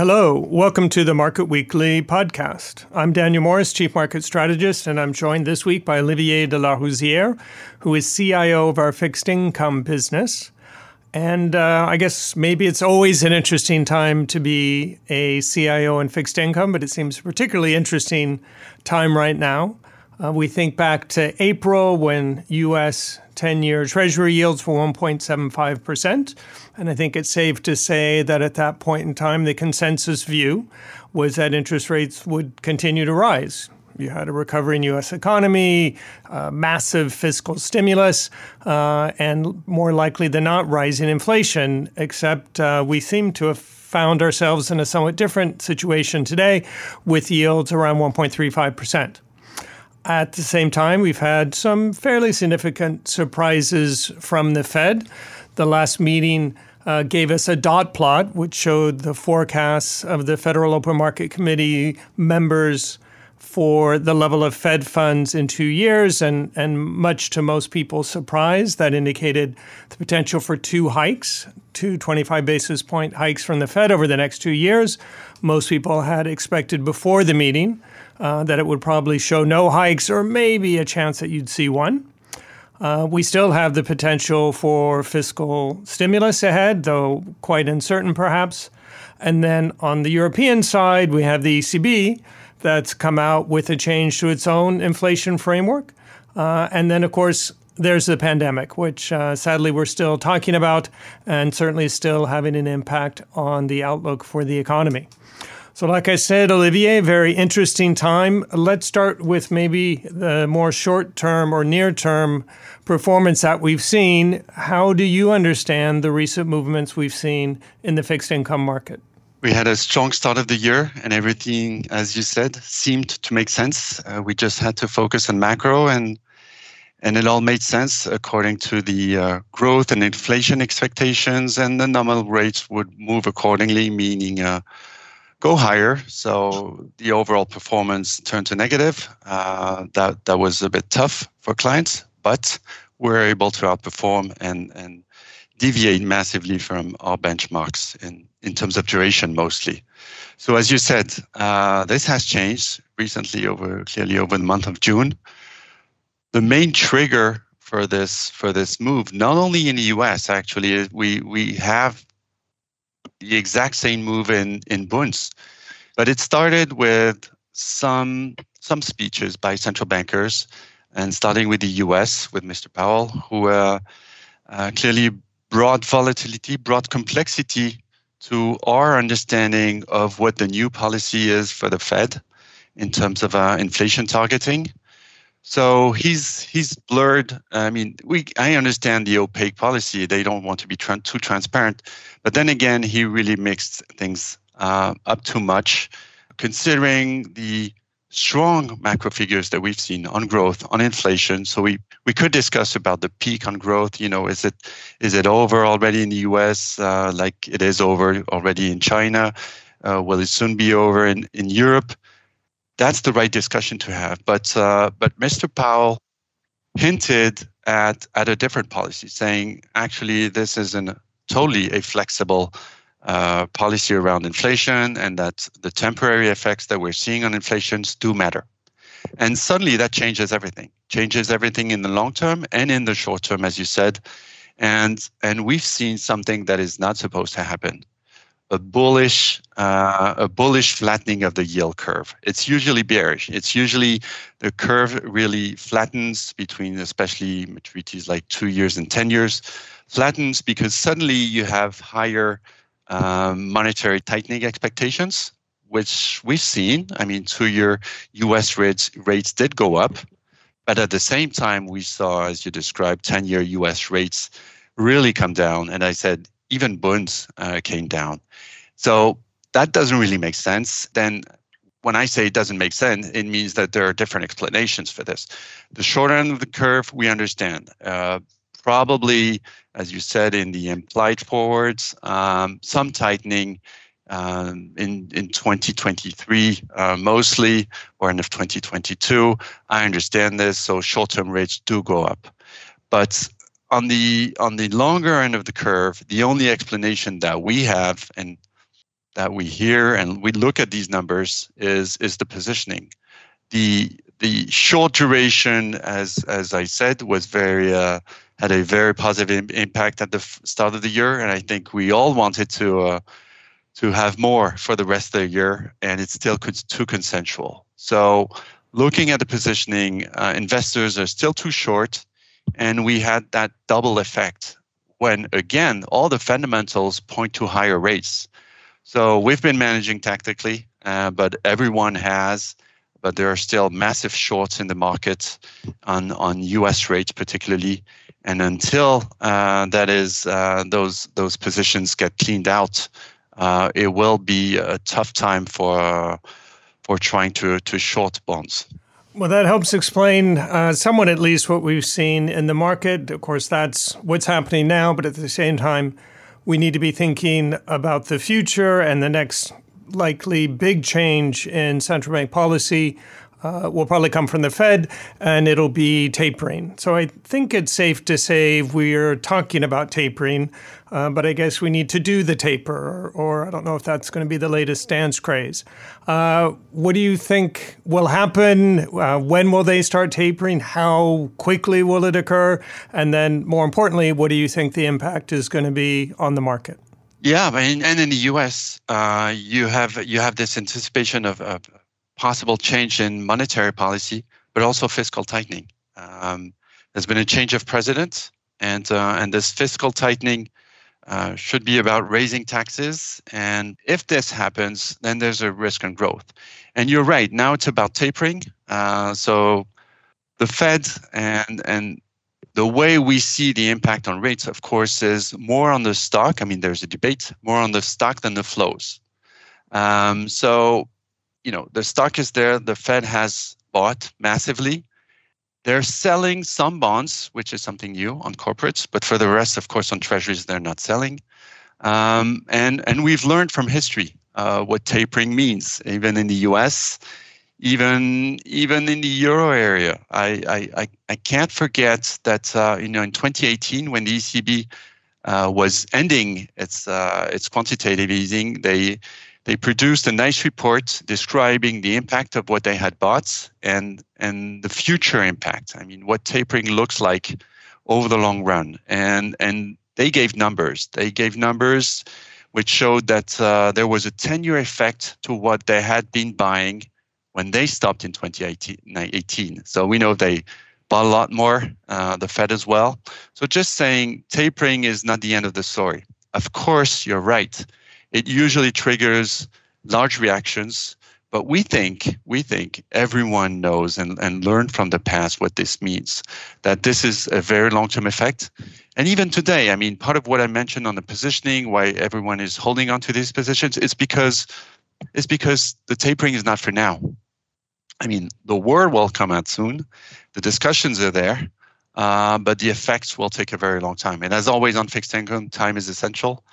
Hello, welcome to the Market Weekly podcast. I'm Daniel Morris, Chief Market Strategist, and I'm joined this week by Olivier de Larouzière, who is CIO of our fixed income business. And uh, I guess maybe it's always an interesting time to be a CIO in fixed income, but it seems a particularly interesting time right now. Uh, we think back to April when US 10 year Treasury yields were 1.75%. And I think it's safe to say that at that point in time, the consensus view was that interest rates would continue to rise. You had a recovering U.S. economy, uh, massive fiscal stimulus, uh, and more likely than not, rising inflation. Except uh, we seem to have found ourselves in a somewhat different situation today with yields around 1.35 percent. At the same time, we've had some fairly significant surprises from the Fed. The last meeting uh, gave us a dot plot, which showed the forecasts of the Federal Open Market Committee members for the level of Fed funds in two years, and, and much to most people's surprise, that indicated the potential for two hikes, two 25 basis point hikes from the Fed over the next two years. Most people had expected before the meeting uh, that it would probably show no hikes or maybe a chance that you'd see one. Uh, we still have the potential for fiscal stimulus ahead, though quite uncertain perhaps. And then on the European side, we have the ECB that's come out with a change to its own inflation framework. Uh, and then, of course, there's the pandemic, which uh, sadly we're still talking about and certainly still having an impact on the outlook for the economy. So, like I said, Olivier, very interesting time. Let's start with maybe the more short term or near term performance that we've seen. How do you understand the recent movements we've seen in the fixed income market? We had a strong start of the year, and everything, as you said, seemed to make sense. Uh, we just had to focus on macro, and and it all made sense according to the uh, growth and inflation expectations, and the nominal rates would move accordingly, meaning. Uh, go higher. So the overall performance turned to negative. Uh, that that was a bit tough for clients, but we're able to outperform and and deviate massively from our benchmarks in in terms of duration mostly. So as you said, uh, this has changed recently over clearly over the month of June. The main trigger for this for this move, not only in the U.S. actually, we we have the exact same move in in Bunds, but it started with some some speeches by central bankers, and starting with the U.S. with Mr. Powell, who uh, uh, clearly brought volatility, brought complexity to our understanding of what the new policy is for the Fed in terms of uh, inflation targeting. So he's he's blurred. I mean, we I understand the opaque policy; they don't want to be too transparent. But then again, he really mixed things uh, up too much, considering the strong macro figures that we've seen on growth, on inflation. So we we could discuss about the peak on growth. You know, is it is it over already in the U.S. Uh, like it is over already in China? Uh, will it soon be over in in Europe? That's the right discussion to have. But uh, but Mr. Powell hinted at at a different policy, saying actually this is a totally a flexible uh, policy around inflation, and that the temporary effects that we're seeing on inflation do matter. And suddenly that changes everything. Changes everything in the long term and in the short term, as you said. And and we've seen something that is not supposed to happen a bullish uh, a bullish flattening of the yield curve. It's usually bearish. It's usually the curve really flattens between especially maturities like two years and ten years, flattens because suddenly you have higher um, monetary tightening expectations, which we've seen. I mean, two-year U.S. rates rates did go up, but at the same time we saw, as you described, ten-year U.S. rates really come down. And I said even Bunds uh, came down. So that doesn't really make sense. Then when I say it doesn't make sense, it means that there are different explanations for this. The short end of the curve, we understand. Uh, probably, as you said, in the implied forwards, um, some tightening um, in in 2023 uh, mostly, or end of 2022. I understand this, so short-term rates do go up, but on the on the longer end of the curve, the only explanation that we have, and that we hear and we look at these numbers is is the positioning. The the short duration, as as I said, was very uh, had a very positive impact at the f- start of the year, and I think we all wanted to uh, to have more for the rest of the year, and it's still too consensual. So, looking at the positioning, uh, investors are still too short, and we had that double effect when again all the fundamentals point to higher rates. So we've been managing tactically, uh, but everyone has. But there are still massive shorts in the market on on U.S. rates, particularly. And until uh, that is uh, those those positions get cleaned out, uh, it will be a tough time for for trying to to short bonds. Well, that helps explain uh, somewhat, at least, what we've seen in the market. Of course, that's what's happening now, but at the same time, we need to be thinking about the future and the next likely big change in central bank policy uh, will probably come from the Fed and it'll be tapering. So I think it's safe to say we're talking about tapering, uh, but I guess we need to do the taper, or, or, I don't know if that's going to be the latest dance craze. Uh, what do you think will happen? Uh, when will they start tapering? How quickly will it occur? And then, more importantly, what do you think the impact is going to be on the market? Yeah, and in the U.S., uh, you have you have this anticipation of, of possible change in monetary policy, but also fiscal tightening. Um, there's been a change of president, and uh, and this fiscal tightening uh, should be about raising taxes. And if this happens, then there's a risk on growth. And you're right. Now it's about tapering. Uh, so the Fed and and the way we see the impact on rates, of course, is more on the stock. I mean, there's a debate more on the stock than the flows. Um, so you know, the stock is there. The Fed has bought massively. They're selling some bonds, which is something new on corporates, but for the rest, of course, on treasuries, they're not selling. Um, and and we've learned from history uh, what tapering means, even in the U.S., even even in the euro area. I I I can't forget that uh, you know in 2018 when the ECB uh, was ending its uh, its quantitative easing, they they produced a nice report describing the impact of what they had bought and and the future impact. I mean, what tapering looks like over the long run. And and they gave numbers. They gave numbers which showed that uh, there was a 10-year effect to what they had been buying when they stopped in 2018. So we know they bought a lot more, uh, the Fed as well. So just saying tapering is not the end of the story. Of course, you're right it usually triggers large reactions but we think we think everyone knows and, and learned from the past what this means that this is a very long-term effect. And even today i mean part of what i mentioned on the positioning why everyone is holding on to these positions is because it's because the tapering is not for now. I mean the word will come out soon the discussions are there uh, but the effects will take a very long time. And as always on fixed income time is essential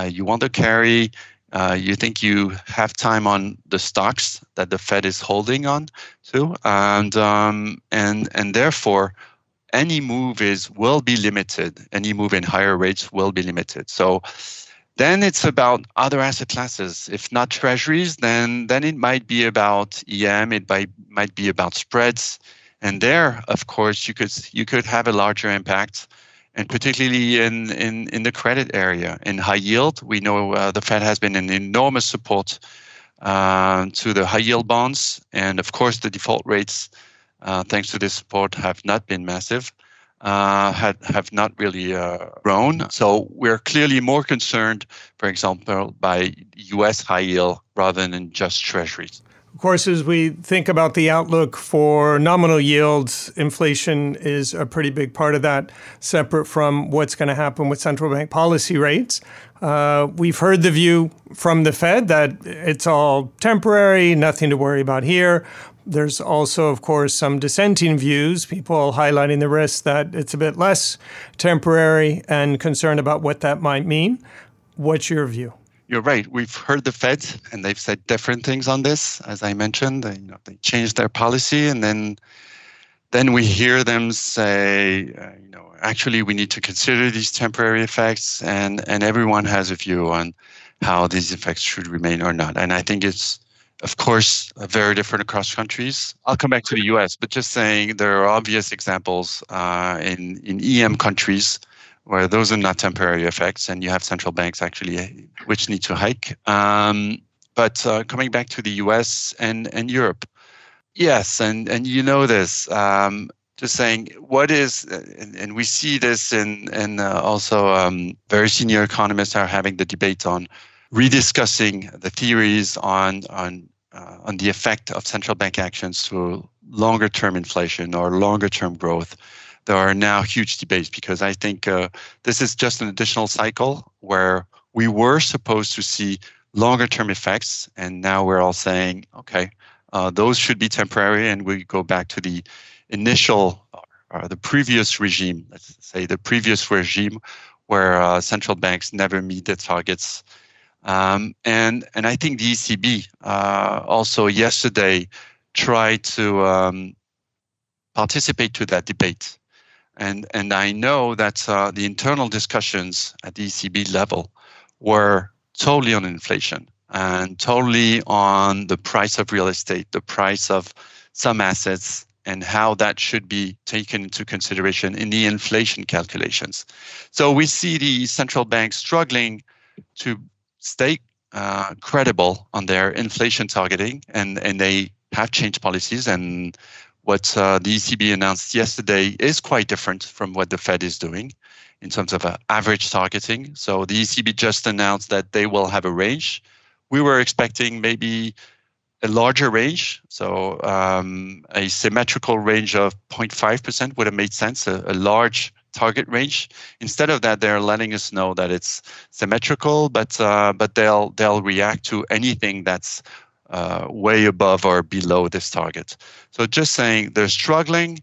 you want to carry, uh, you think you have time on the stocks that the Fed is holding on to, and um, and and therefore any move is will be limited. Any move in higher rates will be limited. So then it's about other asset classes. If not treasuries, then then it might be about EM. It might might be about spreads. And there, of course, you could you could have a larger impact and particularly in, in, in the credit area. In high yield, we know uh, the Fed has been an enormous support uh, to the high yield bonds. And of course, the default rates, uh, thanks to this support, have not been massive. Uh, had, have not really uh, grown. So we're clearly more concerned, for example, by US high yield rather than just treasuries. Course, as we think about the outlook for nominal yields, inflation is a pretty big part of that, separate from what's going to happen with central bank policy rates. Uh, we've heard the view from the Fed that it's all temporary, nothing to worry about here. There's also, of course, some dissenting views, people highlighting the risk that it's a bit less temporary and concerned about what that might mean. What's your view? You're right. We've heard the Fed, and they've said different things on this. As I mentioned, they, you know, they changed their policy, and then then we hear them say, uh, you know, actually we need to consider these temporary effects, and and everyone has a view on how these effects should remain or not. And I think it's, of course, very different across countries. I'll come back to the US, but just saying there are obvious examples uh, in, in EM countries where those are not temporary effects, and you have central banks actually which need to hike. Um, but uh, coming back to the US and, and Europe, yes, and, and you know this. Um, just saying what is and, and we see this in and uh, also um, very senior economists are having the debate on rediscussing the theories on on uh, on the effect of central bank actions to longer term inflation or longer term growth there are now huge debates because i think uh, this is just an additional cycle where we were supposed to see longer term effects and now we're all saying okay uh, those should be temporary and we go back to the initial or the previous regime, let's say the previous regime, where uh, central banks never meet their targets. Um, and and I think the ECB uh, also yesterday tried to um, participate to that debate. And and I know that uh, the internal discussions at the ECB level were totally on inflation and totally on the price of real estate, the price of some assets, and how that should be taken into consideration in the inflation calculations. So we see the central bank struggling to stay uh, credible on their inflation targeting, and, and they have changed policies. And what uh, the ECB announced yesterday is quite different from what the Fed is doing in terms of uh, average targeting. So the ECB just announced that they will have a range. We were expecting maybe a larger range. So um, a symmetrical range of 0.5% would have made sense, a, a, large target range. Instead of that, they're letting us know that it's symmetrical, but uh, but they'll they'll react to anything that's uh, way above or below this target. So just saying they're struggling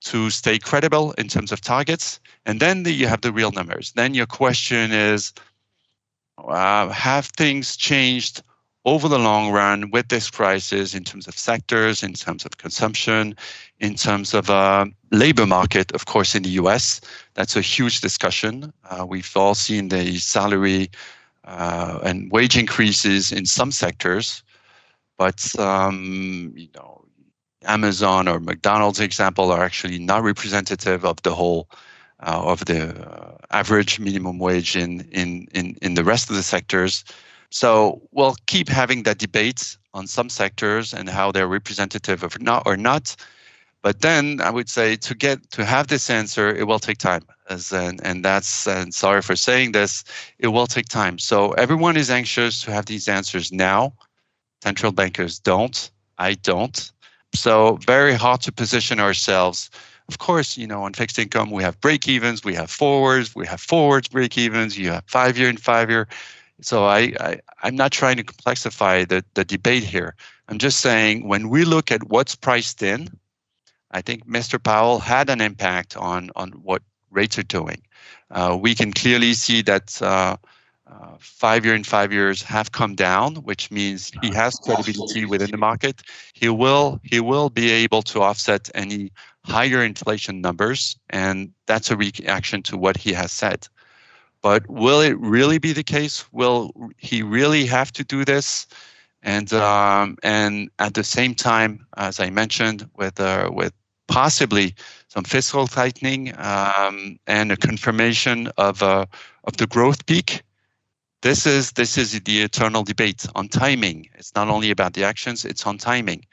to stay credible in terms of targets, and then the, you have the real numbers. Then your question is, uh, have things changed over the long run with this crisis in terms of sectors, in terms of consumption, in terms of uh, labor market, of course, in the US. That's a huge discussion. Uh, we've all seen the salary uh, and wage increases in some sectors, but um, you know, Amazon or McDonald's example are actually not representative of the whole uh, of the uh, average minimum wage in, in in in the rest of the sectors. So we'll keep having that debate on some sectors and how they're representative of not or not. But then I would say to get to have this answer, it will take time. As and, and that's and sorry for saying this, it will take time. So everyone is anxious to have these answers now. Central bankers don't. I don't. So very hard to position ourselves. Of course, you know, on fixed income, we have break evens, we have forwards, we have forwards break evens, you have five year and five year. So I, I I'm not trying to complexify the, the debate here. I'm just saying when we look at what's priced in, I think Mr. Powell had an impact on on what rates are doing. Uh, we can clearly see that uh, uh, five year and five years have come down, which means he has credibility within the market. He will he will be able to offset any higher inflation numbers, and that's a reaction to what he has said. But will it really be the case? Will he really have to do this? And um, and at the same time, as I mentioned, with uh, with possibly some fiscal tightening um, and a confirmation of uh, of the growth peak. This is this is the eternal debate on timing. It's not only about the actions; it's on timing,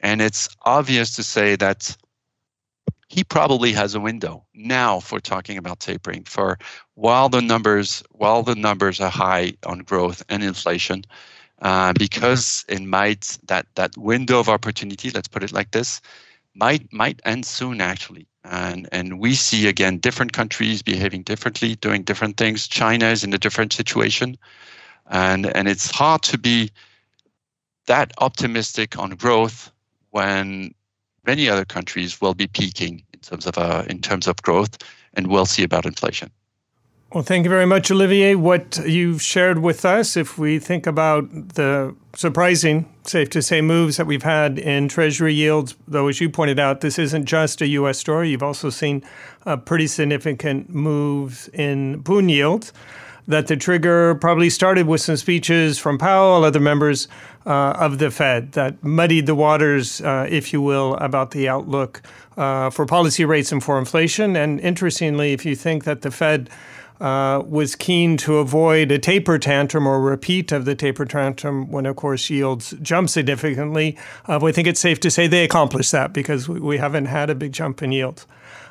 and it's obvious to say that he probably has a window now for talking about tapering for while the numbers while the numbers are high on growth and inflation uh, because it might that that window of opportunity let's put it like this might might end soon actually. And and we see again different countries behaving differently doing different things. China is in a different situation. And and it's hard to be that optimistic on growth when many other countries will be peaking in terms of uh, in terms of growth, and we'll see about inflation. Well, thank you very much, Olivier. What you've shared with us, if we think about the surprising, safe to say, moves that we've had in Treasury yields, though, as you pointed out, this isn't just a U.S. story. You've also seen uh, pretty significant moves in bond yields. that the trigger probably started with some speeches from Powell, other members uh, of the Fed, that muddied the waters, uh, if you will, about the outlook uh, for policy rates and for inflation. And interestingly, if you think that the Fed uh, was keen to avoid a taper tantrum or repeat of the taper tantrum when, of course, yields jump significantly. Uh, I think it's safe to say they accomplished that because we, we haven't had a big jump in yields.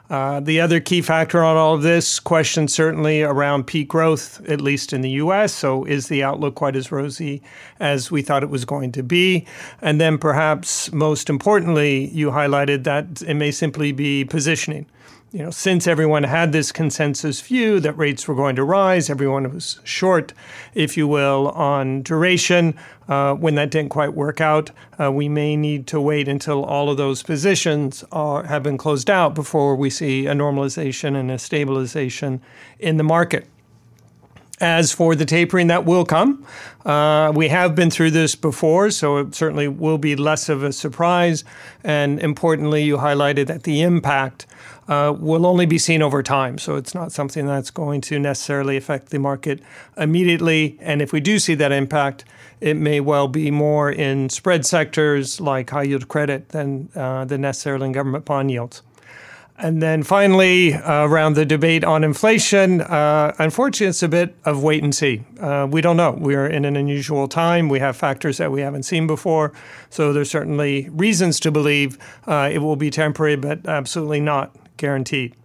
Uh, the other key factor on all of this question certainly around peak growth, at least in the US. So, is the outlook quite as rosy as we thought it was going to be? And then, perhaps most importantly, you highlighted that it may simply be positioning you know, since everyone had this consensus view that rates were going to rise, everyone was short, if you will, on duration. Uh, when that didn't quite work out, uh, we may need to wait until all of those positions are, have been closed out before we see a normalization and a stabilization in the market. As for the tapering, that will come. Uh, we have been through this before, so it certainly will be less of a surprise. And importantly, you highlighted that the impact uh, will only be seen over time. So it's not something that's going to necessarily affect the market immediately. And if we do see that impact, it may well be more in spread sectors like high yield credit than, uh, than necessarily in government bond yields. And then finally, uh, around the debate on inflation, uh, unfortunately, it's a bit of wait and see. Uh, we don't know. We're in an unusual time. We have factors that we haven't seen before. So there's certainly reasons to believe uh, it will be temporary, but absolutely not guaranteed.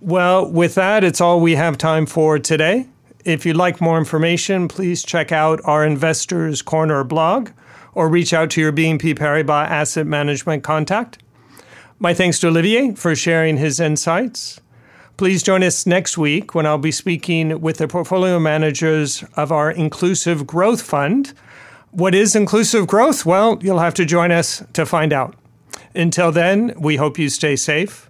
Well, with that, it's all we have time for today. If you'd like more information, please check out our Investors Corner blog or reach out to your BNP Paribas Asset Management contact. My thanks to Olivier for sharing his insights. Please join us next week when I'll be speaking with the portfolio managers of our Inclusive Growth Fund. What is inclusive growth? Well, you'll have to join us to find out. Until then, we hope you stay safe